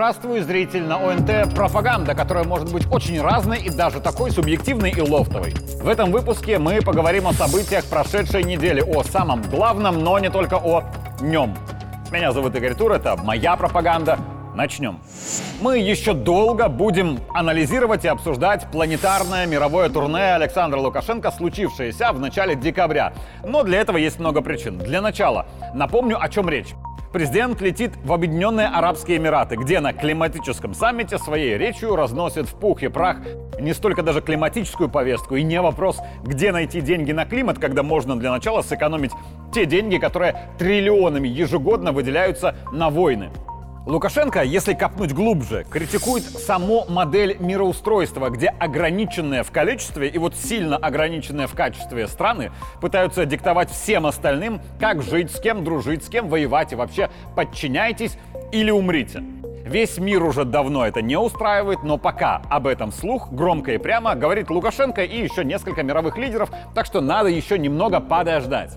Здравствуй, зритель на ОНТ «Пропаганда», которая может быть очень разной и даже такой субъективной и лофтовой. В этом выпуске мы поговорим о событиях прошедшей недели, о самом главном, но не только о нем. Меня зовут Игорь Тур, это моя пропаганда. Начнем. Мы еще долго будем анализировать и обсуждать планетарное мировое турне Александра Лукашенко, случившееся в начале декабря. Но для этого есть много причин. Для начала напомню, о чем речь. Президент летит в Объединенные Арабские Эмираты, где на климатическом саммите своей речью разносит в пух и прах не столько даже климатическую повестку и не вопрос, где найти деньги на климат, когда можно для начала сэкономить те деньги, которые триллионами ежегодно выделяются на войны. Лукашенко, если копнуть глубже, критикует саму модель мироустройства, где ограниченные в количестве и вот сильно ограниченные в качестве страны пытаются диктовать всем остальным, как жить, с кем дружить, с кем воевать и вообще подчиняйтесь или умрите. Весь мир уже давно это не устраивает, но пока об этом слух громко и прямо говорит Лукашенко и еще несколько мировых лидеров, так что надо еще немного подождать.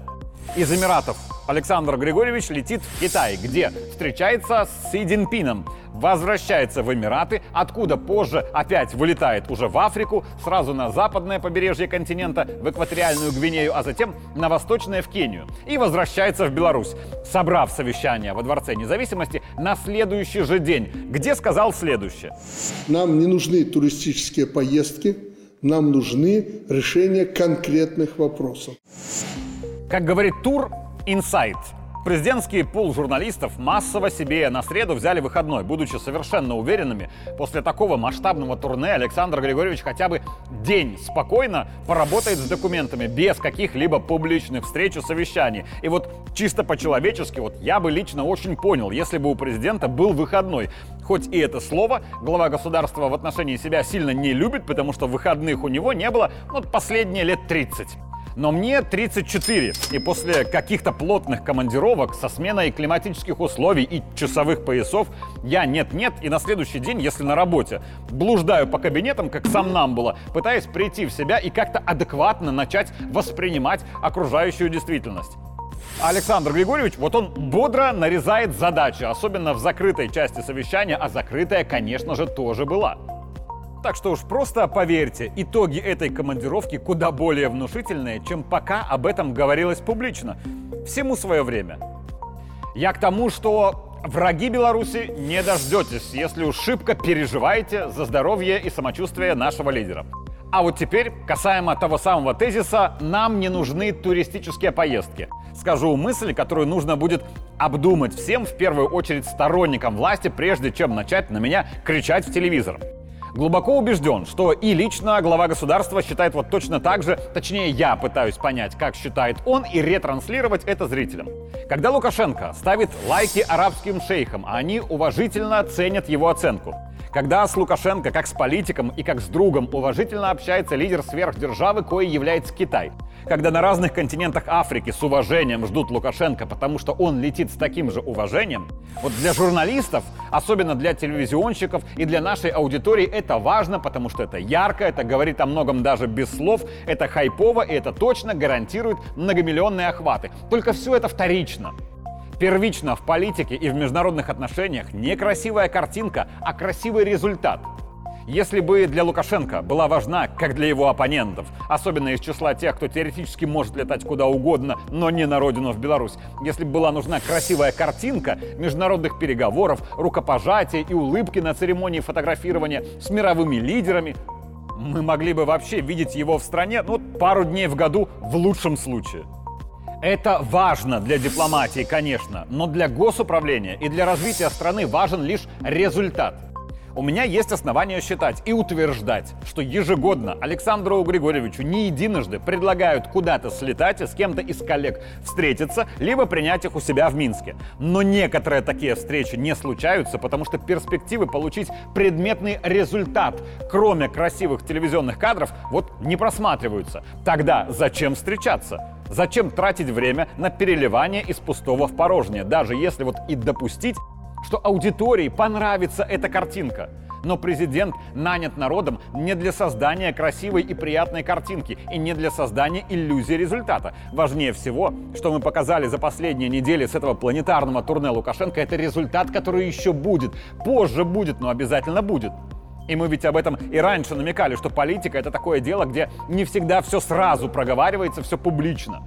Из Эмиратов Александр Григорьевич летит в Китай, где встречается с Си Цзиньпином, возвращается в Эмираты, откуда позже опять вылетает уже в Африку, сразу на западное побережье континента, в экваториальную Гвинею, а затем на восточное в Кению. И возвращается в Беларусь, собрав совещание во Дворце независимости на следующий же день, где сказал следующее. Нам не нужны туристические поездки, нам нужны решения конкретных вопросов. Как говорит Тур, инсайт. Президентский пул журналистов массово себе на среду взяли выходной, будучи совершенно уверенными, после такого масштабного турне Александр Григорьевич хотя бы день спокойно поработает с документами, без каких-либо публичных встреч и совещаний. И вот чисто по-человечески, вот я бы лично очень понял, если бы у президента был выходной. Хоть и это слово глава государства в отношении себя сильно не любит, потому что выходных у него не было ну, последние лет 30. Но мне 34, и после каких-то плотных командировок со сменой климатических условий и часовых поясов я нет-нет и на следующий день, если на работе, блуждаю по кабинетам, как сам нам было, пытаясь прийти в себя и как-то адекватно начать воспринимать окружающую действительность. Александр Григорьевич, вот он бодро нарезает задачи, особенно в закрытой части совещания, а закрытая, конечно же, тоже была. Так что уж просто поверьте, итоги этой командировки куда более внушительные, чем пока об этом говорилось публично. Всему свое время. Я к тому, что враги Беларуси не дождетесь, если уж шибко переживаете за здоровье и самочувствие нашего лидера. А вот теперь, касаемо того самого тезиса, нам не нужны туристические поездки. Скажу мысль, которую нужно будет обдумать всем, в первую очередь сторонникам власти, прежде чем начать на меня кричать в телевизор. Глубоко убежден, что и лично глава государства считает вот точно так же, точнее я пытаюсь понять, как считает он, и ретранслировать это зрителям. Когда Лукашенко ставит лайки арабским шейхам, они уважительно ценят его оценку. Когда с Лукашенко, как с политиком и как с другом, уважительно общается лидер сверхдержавы, кое является Китай. Когда на разных континентах Африки с уважением ждут Лукашенко, потому что он летит с таким же уважением, вот для журналистов, особенно для телевизионщиков и для нашей аудитории это важно, потому что это ярко, это говорит о многом даже без слов, это хайпово и это точно гарантирует многомиллионные охваты. Только все это вторично. Первично в политике и в международных отношениях не красивая картинка, а красивый результат. Если бы для Лукашенко была важна, как для его оппонентов, особенно из числа тех, кто теоретически может летать куда угодно, но не на родину в Беларусь, если бы была нужна красивая картинка международных переговоров, рукопожатия и улыбки на церемонии фотографирования с мировыми лидерами, мы могли бы вообще видеть его в стране ну, пару дней в году в лучшем случае. Это важно для дипломатии, конечно, но для госуправления и для развития страны важен лишь результат. У меня есть основания считать и утверждать, что ежегодно Александру Григорьевичу не единожды предлагают куда-то слетать и с кем-то из коллег встретиться, либо принять их у себя в Минске. Но некоторые такие встречи не случаются, потому что перспективы получить предметный результат, кроме красивых телевизионных кадров, вот не просматриваются. Тогда зачем встречаться? Зачем тратить время на переливание из пустого в порожнее, даже если вот и допустить, что аудитории понравится эта картинка? Но президент нанят народом не для создания красивой и приятной картинки и не для создания иллюзии результата. Важнее всего, что мы показали за последние недели с этого планетарного турне Лукашенко, это результат, который еще будет. Позже будет, но обязательно будет. И мы ведь об этом и раньше намекали, что политика это такое дело, где не всегда все сразу проговаривается, все публично.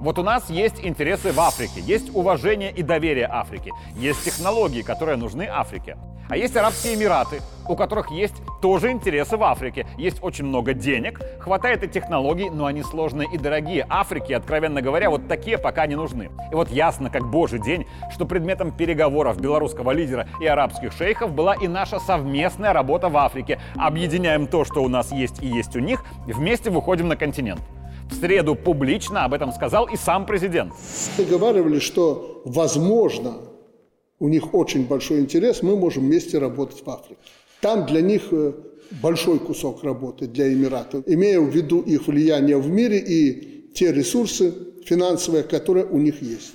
Вот у нас есть интересы в Африке, есть уважение и доверие Африке, есть технологии, которые нужны Африке. А есть Арабские Эмираты, у которых есть тоже интересы в Африке. Есть очень много денег, хватает и технологий, но они сложные и дорогие. Африке, откровенно говоря, вот такие пока не нужны. И вот ясно, как божий день, что предметом переговоров белорусского лидера и арабских шейхов была и наша совместная работа в Африке. Объединяем то, что у нас есть и есть у них, вместе выходим на континент. В среду публично об этом сказал и сам президент. Договаривались, что возможно у них очень большой интерес, мы можем вместе работать в Африке. Там для них э, большой кусок работы для Эмиратов, имея в виду их влияние в мире и те ресурсы финансовые, которые у них есть.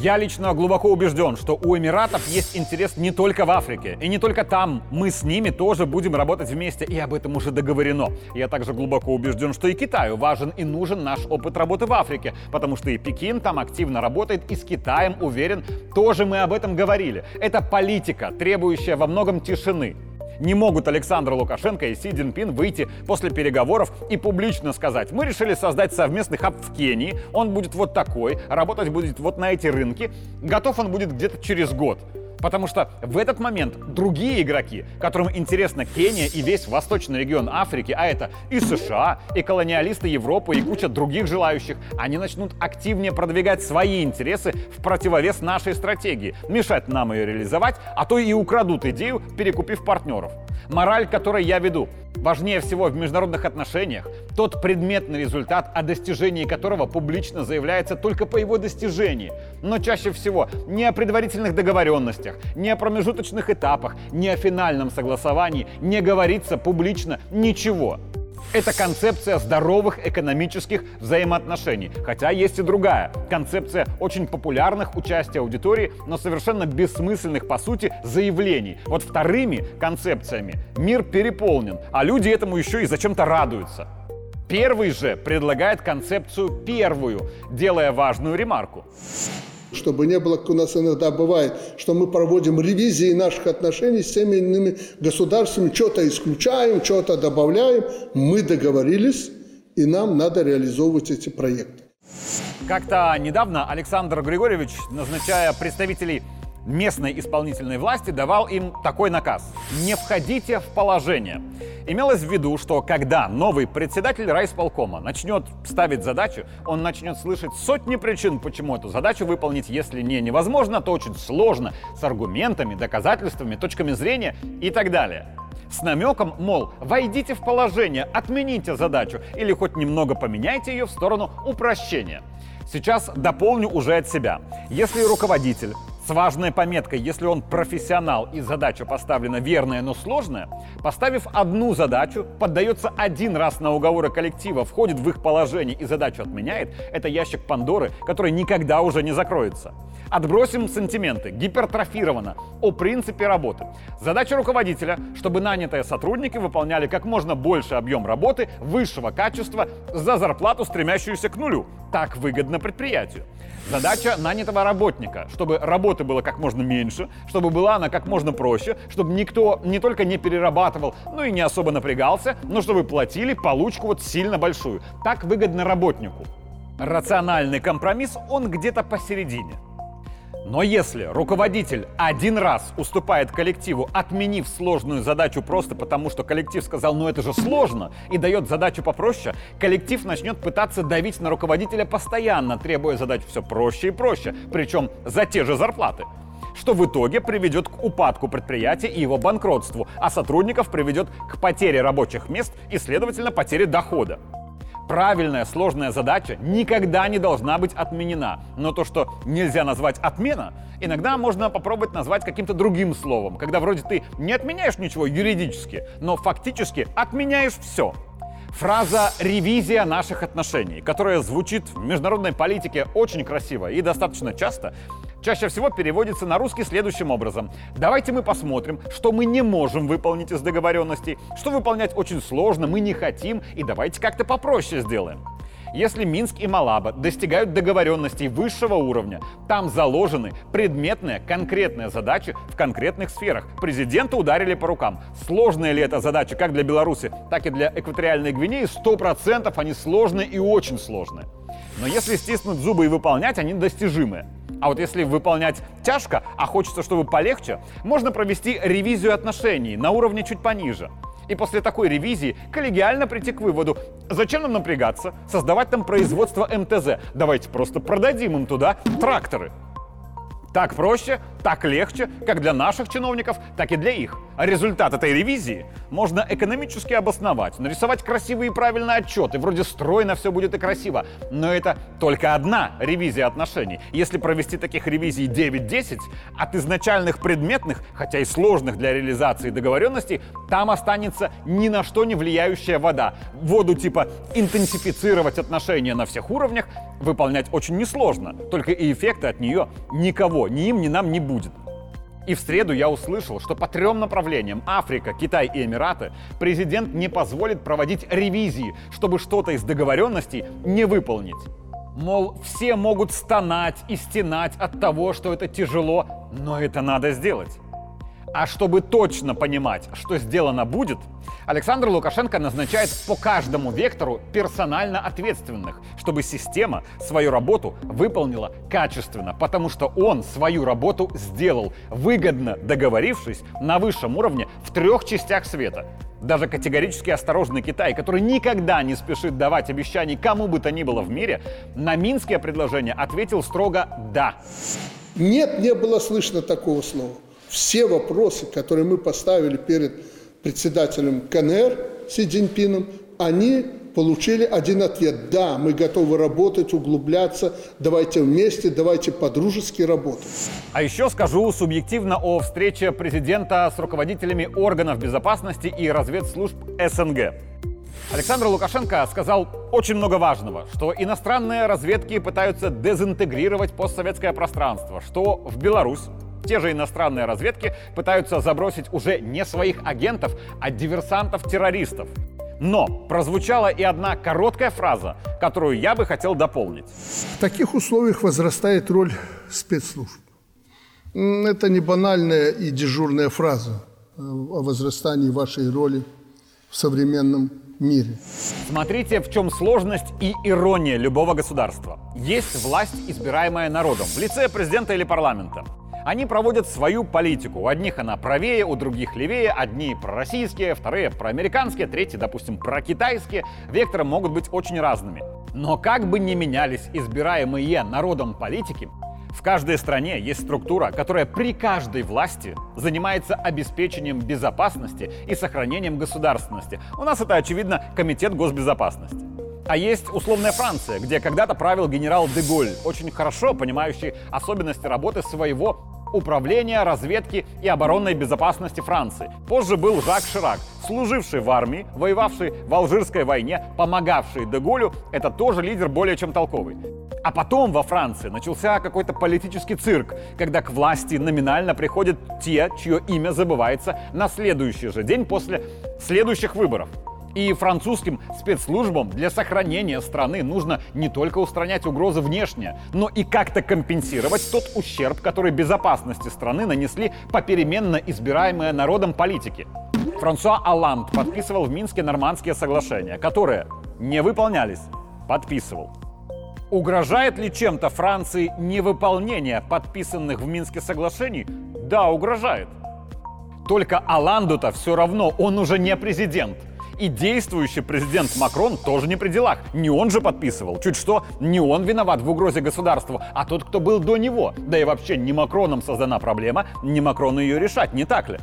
Я лично глубоко убежден, что у Эмиратов есть интерес не только в Африке, и не только там. Мы с ними тоже будем работать вместе, и об этом уже договорено. Я также глубоко убежден, что и Китаю важен и нужен наш опыт работы в Африке, потому что и Пекин там активно работает, и с Китаем, уверен, тоже мы об этом говорили. Это политика, требующая во многом тишины. Не могут Александр Лукашенко и Си Цзиньпин выйти после переговоров и публично сказать, мы решили создать совместный хаб в Кении, он будет вот такой, работать будет вот на эти рынки, готов он будет где-то через год. Потому что в этот момент другие игроки, которым интересна Кения и весь восточный регион Африки, а это и США, и колониалисты Европы, и куча других желающих, они начнут активнее продвигать свои интересы в противовес нашей стратегии, мешать нам ее реализовать, а то и украдут идею, перекупив партнеров. Мораль, которой я веду. Важнее всего в международных отношениях тот предметный результат, о достижении которого публично заявляется только по его достижении. Но чаще всего не о предварительных договоренностях, не о промежуточных этапах, не о финальном согласовании не говорится публично ничего. Это концепция здоровых экономических взаимоотношений. Хотя есть и другая. Концепция очень популярных участия аудитории, но совершенно бессмысленных по сути заявлений. Вот вторыми концепциями мир переполнен, а люди этому еще и зачем-то радуются. Первый же предлагает концепцию первую, делая важную ремарку. Чтобы не было, как у нас иногда бывает, что мы проводим ревизии наших отношений с теми иными государствами, что-то исключаем, что-то добавляем. Мы договорились, и нам надо реализовывать эти проекты. Как-то недавно Александр Григорьевич, назначая представителей местной исполнительной власти давал им такой наказ. Не входите в положение. Имелось в виду, что когда новый председатель райисполкома начнет ставить задачу, он начнет слышать сотни причин, почему эту задачу выполнить, если не невозможно, то очень сложно, с аргументами, доказательствами, точками зрения и так далее. С намеком, мол, войдите в положение, отмените задачу или хоть немного поменяйте ее в сторону упрощения. Сейчас дополню уже от себя. Если руководитель с важной пометкой, если он профессионал и задача поставлена верная, но сложная, поставив одну задачу, поддается один раз на уговоры коллектива, входит в их положение и задачу отменяет, это ящик Пандоры, который никогда уже не закроется. Отбросим сантименты, гипертрофировано, о принципе работы. Задача руководителя, чтобы нанятые сотрудники выполняли как можно больше объем работы высшего качества за зарплату, стремящуюся к нулю. Так выгодно предприятию. Задача нанятого работника, чтобы работы было как можно меньше, чтобы была она как можно проще, чтобы никто не только не перерабатывал, но и не особо напрягался, но чтобы платили получку вот сильно большую. Так выгодно работнику. Рациональный компромисс, он где-то посередине. Но если руководитель один раз уступает коллективу, отменив сложную задачу просто потому, что коллектив сказал, ну это же сложно, и дает задачу попроще, коллектив начнет пытаться давить на руководителя постоянно, требуя задачу все проще и проще, причем за те же зарплаты что в итоге приведет к упадку предприятия и его банкротству, а сотрудников приведет к потере рабочих мест и, следовательно, потере дохода. Правильная сложная задача никогда не должна быть отменена. Но то, что нельзя назвать отмена, иногда можно попробовать назвать каким-то другим словом, когда вроде ты не отменяешь ничего юридически, но фактически отменяешь все. Фраза «ревизия наших отношений», которая звучит в международной политике очень красиво и достаточно часто, чаще всего переводится на русский следующим образом. Давайте мы посмотрим, что мы не можем выполнить из договоренностей, что выполнять очень сложно, мы не хотим, и давайте как-то попроще сделаем. Если Минск и Малаба достигают договоренностей высшего уровня, там заложены предметные, конкретные задачи в конкретных сферах. Президента ударили по рукам. Сложная ли эта задача как для Беларуси, так и для экваториальной Гвинеи? Сто процентов они сложные и очень сложные. Но если стиснуть зубы и выполнять, они достижимые. А вот если выполнять тяжко, а хочется, чтобы полегче, можно провести ревизию отношений на уровне чуть пониже. И после такой ревизии коллегиально прийти к выводу, зачем нам напрягаться, создавать там производство МТЗ. Давайте просто продадим им туда тракторы. Так проще, так легче, как для наших чиновников, так и для их. А результат этой ревизии можно экономически обосновать, нарисовать красивые и правильные отчеты, вроде стройно все будет и красиво. Но это только одна ревизия отношений. Если провести таких ревизий 9-10, от изначальных предметных, хотя и сложных для реализации договоренностей, там останется ни на что не влияющая вода. Воду типа интенсифицировать отношения на всех уровнях выполнять очень несложно, только и эффекта от нее никого, ни им, ни нам не будет. И в среду я услышал, что по трем направлениям – Африка, Китай и Эмираты – президент не позволит проводить ревизии, чтобы что-то из договоренностей не выполнить. Мол, все могут стонать и стенать от того, что это тяжело, но это надо сделать. А чтобы точно понимать, что сделано будет, Александр Лукашенко назначает по каждому вектору персонально ответственных, чтобы система свою работу выполнила качественно, потому что он свою работу сделал, выгодно договорившись на высшем уровне в трех частях света. Даже категорически осторожный Китай, который никогда не спешит давать обещаний кому бы то ни было в мире, на минские предложения ответил строго «да». Нет, не было слышно такого слова все вопросы, которые мы поставили перед председателем КНР Си Цзиньпином, они получили один ответ. Да, мы готовы работать, углубляться, давайте вместе, давайте по-дружески работать. А еще скажу субъективно о встрече президента с руководителями органов безопасности и разведслужб СНГ. Александр Лукашенко сказал очень много важного, что иностранные разведки пытаются дезинтегрировать постсоветское пространство, что в Беларусь те же иностранные разведки пытаются забросить уже не своих агентов, а диверсантов-террористов. Но прозвучала и одна короткая фраза, которую я бы хотел дополнить. В таких условиях возрастает роль спецслужб. Это не банальная и дежурная фраза э, о возрастании вашей роли в современном мире. Смотрите, в чем сложность и ирония любого государства. Есть власть, избираемая народом, в лице президента или парламента. Они проводят свою политику. У одних она правее, у других левее, одни пророссийские, вторые проамериканские, третьи, допустим, прокитайские. Векторы могут быть очень разными. Но как бы ни менялись избираемые народом политики, в каждой стране есть структура, которая при каждой власти занимается обеспечением безопасности и сохранением государственности. У нас это, очевидно, Комитет госбезопасности. А есть условная Франция, где когда-то правил генерал Деголь, очень хорошо понимающий особенности работы своего управления, разведки и оборонной безопасности Франции. Позже был Жак Ширак, служивший в армии, воевавший в Алжирской войне, помогавший Деголю. Это тоже лидер более чем толковый. А потом во Франции начался какой-то политический цирк, когда к власти номинально приходят те, чье имя забывается на следующий же день после следующих выборов. И французским спецслужбам для сохранения страны нужно не только устранять угрозы внешние, но и как-то компенсировать тот ущерб, который безопасности страны нанесли попеременно избираемые народом политики. Франсуа Алланд подписывал в Минске нормандские соглашения, которые не выполнялись. Подписывал. Угрожает ли чем-то Франции невыполнение подписанных в Минске соглашений? Да, угрожает. Только Аланду-то все равно, он уже не президент. И действующий президент Макрон тоже не при делах. Не он же подписывал. Чуть что, не он виноват в угрозе государству, а тот, кто был до него. Да и вообще не Макроном создана проблема, не Макрону ее решать, не так ли?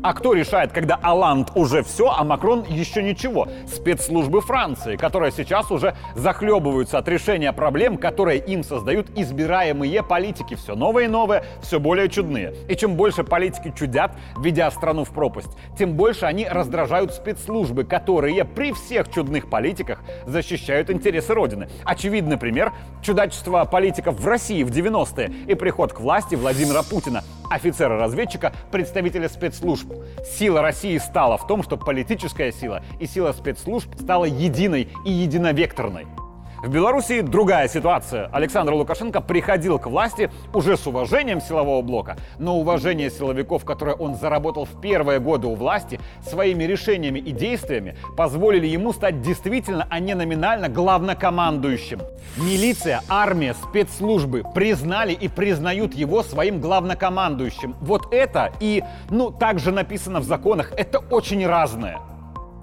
А кто решает, когда Аланд уже все, а Макрон еще ничего? Спецслужбы Франции, которые сейчас уже захлебываются от решения проблем, которые им создают избираемые политики. Все новые и новые, все более чудные. И чем больше политики чудят, ведя страну в пропасть, тем больше они раздражают спецслужбы, которые при всех чудных политиках защищают интересы Родины. Очевидный пример – чудачество политиков в России в 90-е и приход к власти Владимира Путина, офицера-разведчика, представителя спецслужб. Сила России стала в том, что политическая сила и сила спецслужб стала единой и единовекторной. В Беларуси другая ситуация. Александр Лукашенко приходил к власти уже с уважением силового блока, но уважение силовиков, которое он заработал в первые годы у власти, своими решениями и действиями позволили ему стать действительно, а не номинально главнокомандующим. Милиция, армия, спецслужбы признали и признают его своим главнокомандующим. Вот это и, ну, также написано в законах, это очень разное.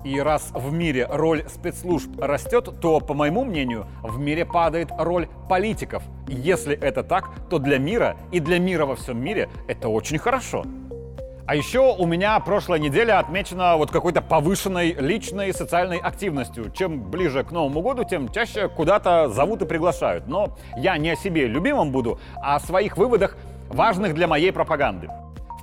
И раз в мире роль спецслужб растет, то, по моему мнению, в мире падает роль политиков. Если это так, то для мира и для мира во всем мире это очень хорошо. А еще у меня прошлая неделя отмечена вот какой-то повышенной личной социальной активностью. Чем ближе к Новому году, тем чаще куда-то зовут и приглашают. Но я не о себе любимом буду, а о своих выводах, важных для моей пропаганды.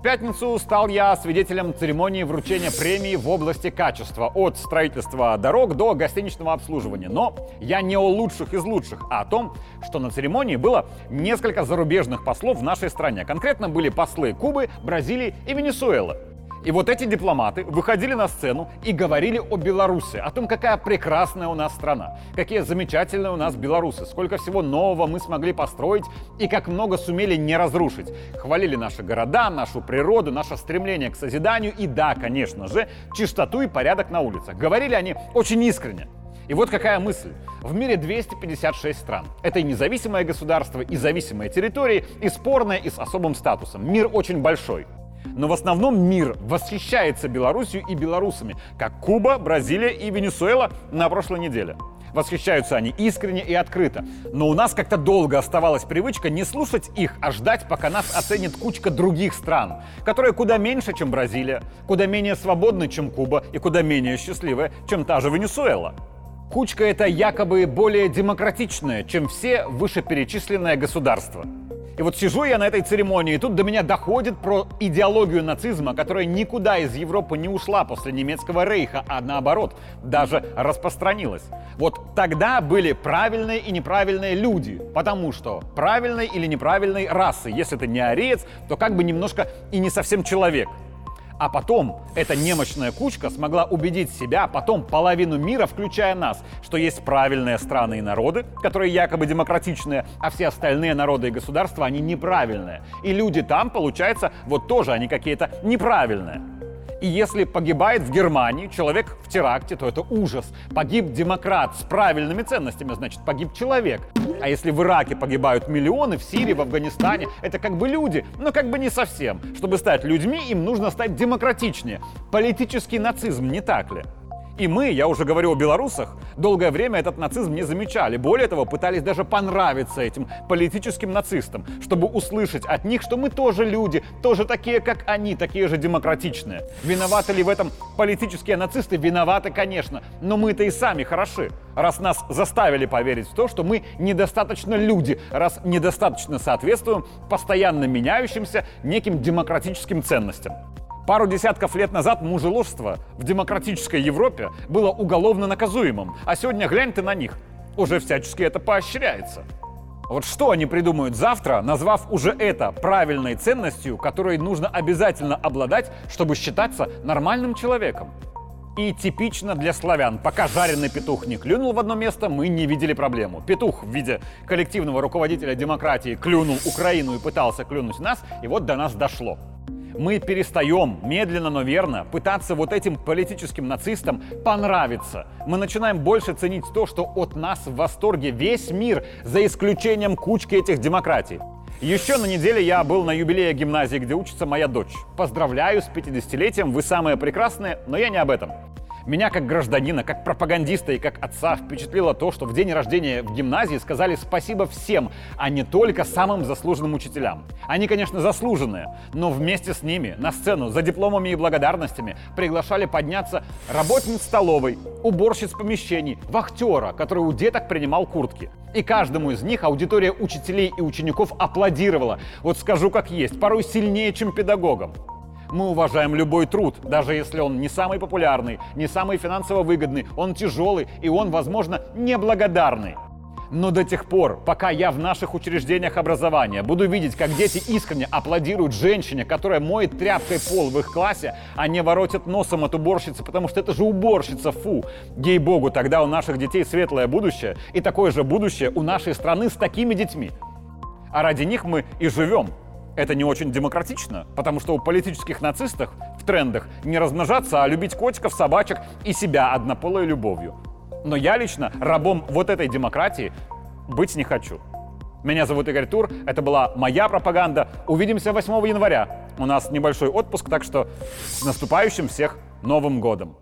В пятницу стал я свидетелем церемонии вручения премии в области качества от строительства дорог до гостиничного обслуживания. Но я не о лучших из лучших, а о том, что на церемонии было несколько зарубежных послов в нашей стране. Конкретно были послы Кубы, Бразилии и Венесуэлы. И вот эти дипломаты выходили на сцену и говорили о Беларуси, о том, какая прекрасная у нас страна, какие замечательные у нас белорусы, сколько всего нового мы смогли построить и как много сумели не разрушить. Хвалили наши города, нашу природу, наше стремление к созиданию и, да, конечно же, чистоту и порядок на улицах. Говорили они очень искренне. И вот какая мысль. В мире 256 стран. Это и независимое государство, и зависимые территории, и спорное, и с особым статусом. Мир очень большой. Но в основном мир восхищается Беларусью и белорусами, как Куба, Бразилия и Венесуэла на прошлой неделе. Восхищаются они искренне и открыто. Но у нас как-то долго оставалась привычка не слушать их, а ждать, пока нас оценит кучка других стран, которые куда меньше, чем Бразилия, куда менее свободны, чем Куба и куда менее счастливые, чем та же Венесуэла. Кучка это якобы более демократичная, чем все вышеперечисленные государства. И вот сижу я на этой церемонии, и тут до меня доходит про идеологию нацизма, которая никуда из Европы не ушла после немецкого рейха, а наоборот, даже распространилась. Вот тогда были правильные и неправильные люди, потому что правильной или неправильной расы, если ты не ариец, то как бы немножко и не совсем человек. А потом эта немощная кучка смогла убедить себя, потом половину мира, включая нас, что есть правильные страны и народы, которые якобы демократичные, а все остальные народы и государства, они неправильные. И люди там, получается, вот тоже они какие-то неправильные. И если погибает в Германии человек в теракте, то это ужас. Погиб демократ с правильными ценностями, значит, погиб человек. А если в Ираке погибают миллионы, в Сирии, в Афганистане, это как бы люди, но как бы не совсем. Чтобы стать людьми, им нужно стать демократичнее. Политический нацизм, не так ли? И мы, я уже говорю о белорусах, долгое время этот нацизм не замечали. Более того, пытались даже понравиться этим политическим нацистам, чтобы услышать от них, что мы тоже люди, тоже такие, как они, такие же демократичные. Виноваты ли в этом политические нацисты? Виноваты, конечно. Но мы-то и сами хороши, раз нас заставили поверить в то, что мы недостаточно люди, раз недостаточно соответствуем постоянно меняющимся неким демократическим ценностям. Пару десятков лет назад мужеложство в демократической Европе было уголовно наказуемым, а сегодня глянь ты на них. Уже всячески это поощряется. Вот что они придумают завтра, назвав уже это правильной ценностью, которой нужно обязательно обладать, чтобы считаться нормальным человеком? И типично для славян, пока жареный петух не клюнул в одно место, мы не видели проблему. Петух в виде коллективного руководителя демократии клюнул Украину и пытался клюнуть нас, и вот до нас дошло мы перестаем медленно, но верно пытаться вот этим политическим нацистам понравиться. Мы начинаем больше ценить то, что от нас в восторге весь мир, за исключением кучки этих демократий. Еще на неделе я был на юбилее гимназии, где учится моя дочь. Поздравляю с 50-летием, вы самые прекрасные, но я не об этом. Меня как гражданина, как пропагандиста и как отца впечатлило то, что в день рождения в гимназии сказали спасибо всем, а не только самым заслуженным учителям. Они, конечно, заслуженные, но вместе с ними на сцену за дипломами и благодарностями приглашали подняться работниц столовой, уборщиц помещений, вахтера, который у деток принимал куртки. И каждому из них аудитория учителей и учеников аплодировала. Вот скажу как есть, порой сильнее, чем педагогам. Мы уважаем любой труд, даже если он не самый популярный, не самый финансово выгодный, он тяжелый и он, возможно, неблагодарный. Но до тех пор, пока я в наших учреждениях образования буду видеть, как дети искренне аплодируют женщине, которая моет тряпкой пол в их классе, а не воротят носом от уборщицы, потому что это же уборщица, фу. Ей-богу, тогда у наших детей светлое будущее, и такое же будущее у нашей страны с такими детьми. А ради них мы и живем. Это не очень демократично, потому что у политических нацистов в трендах не размножаться, а любить котиков, собачек и себя однополой любовью. Но я лично рабом вот этой демократии быть не хочу. Меня зовут Игорь Тур, это была моя пропаганда. Увидимся 8 января. У нас небольшой отпуск, так что с наступающим всех Новым годом!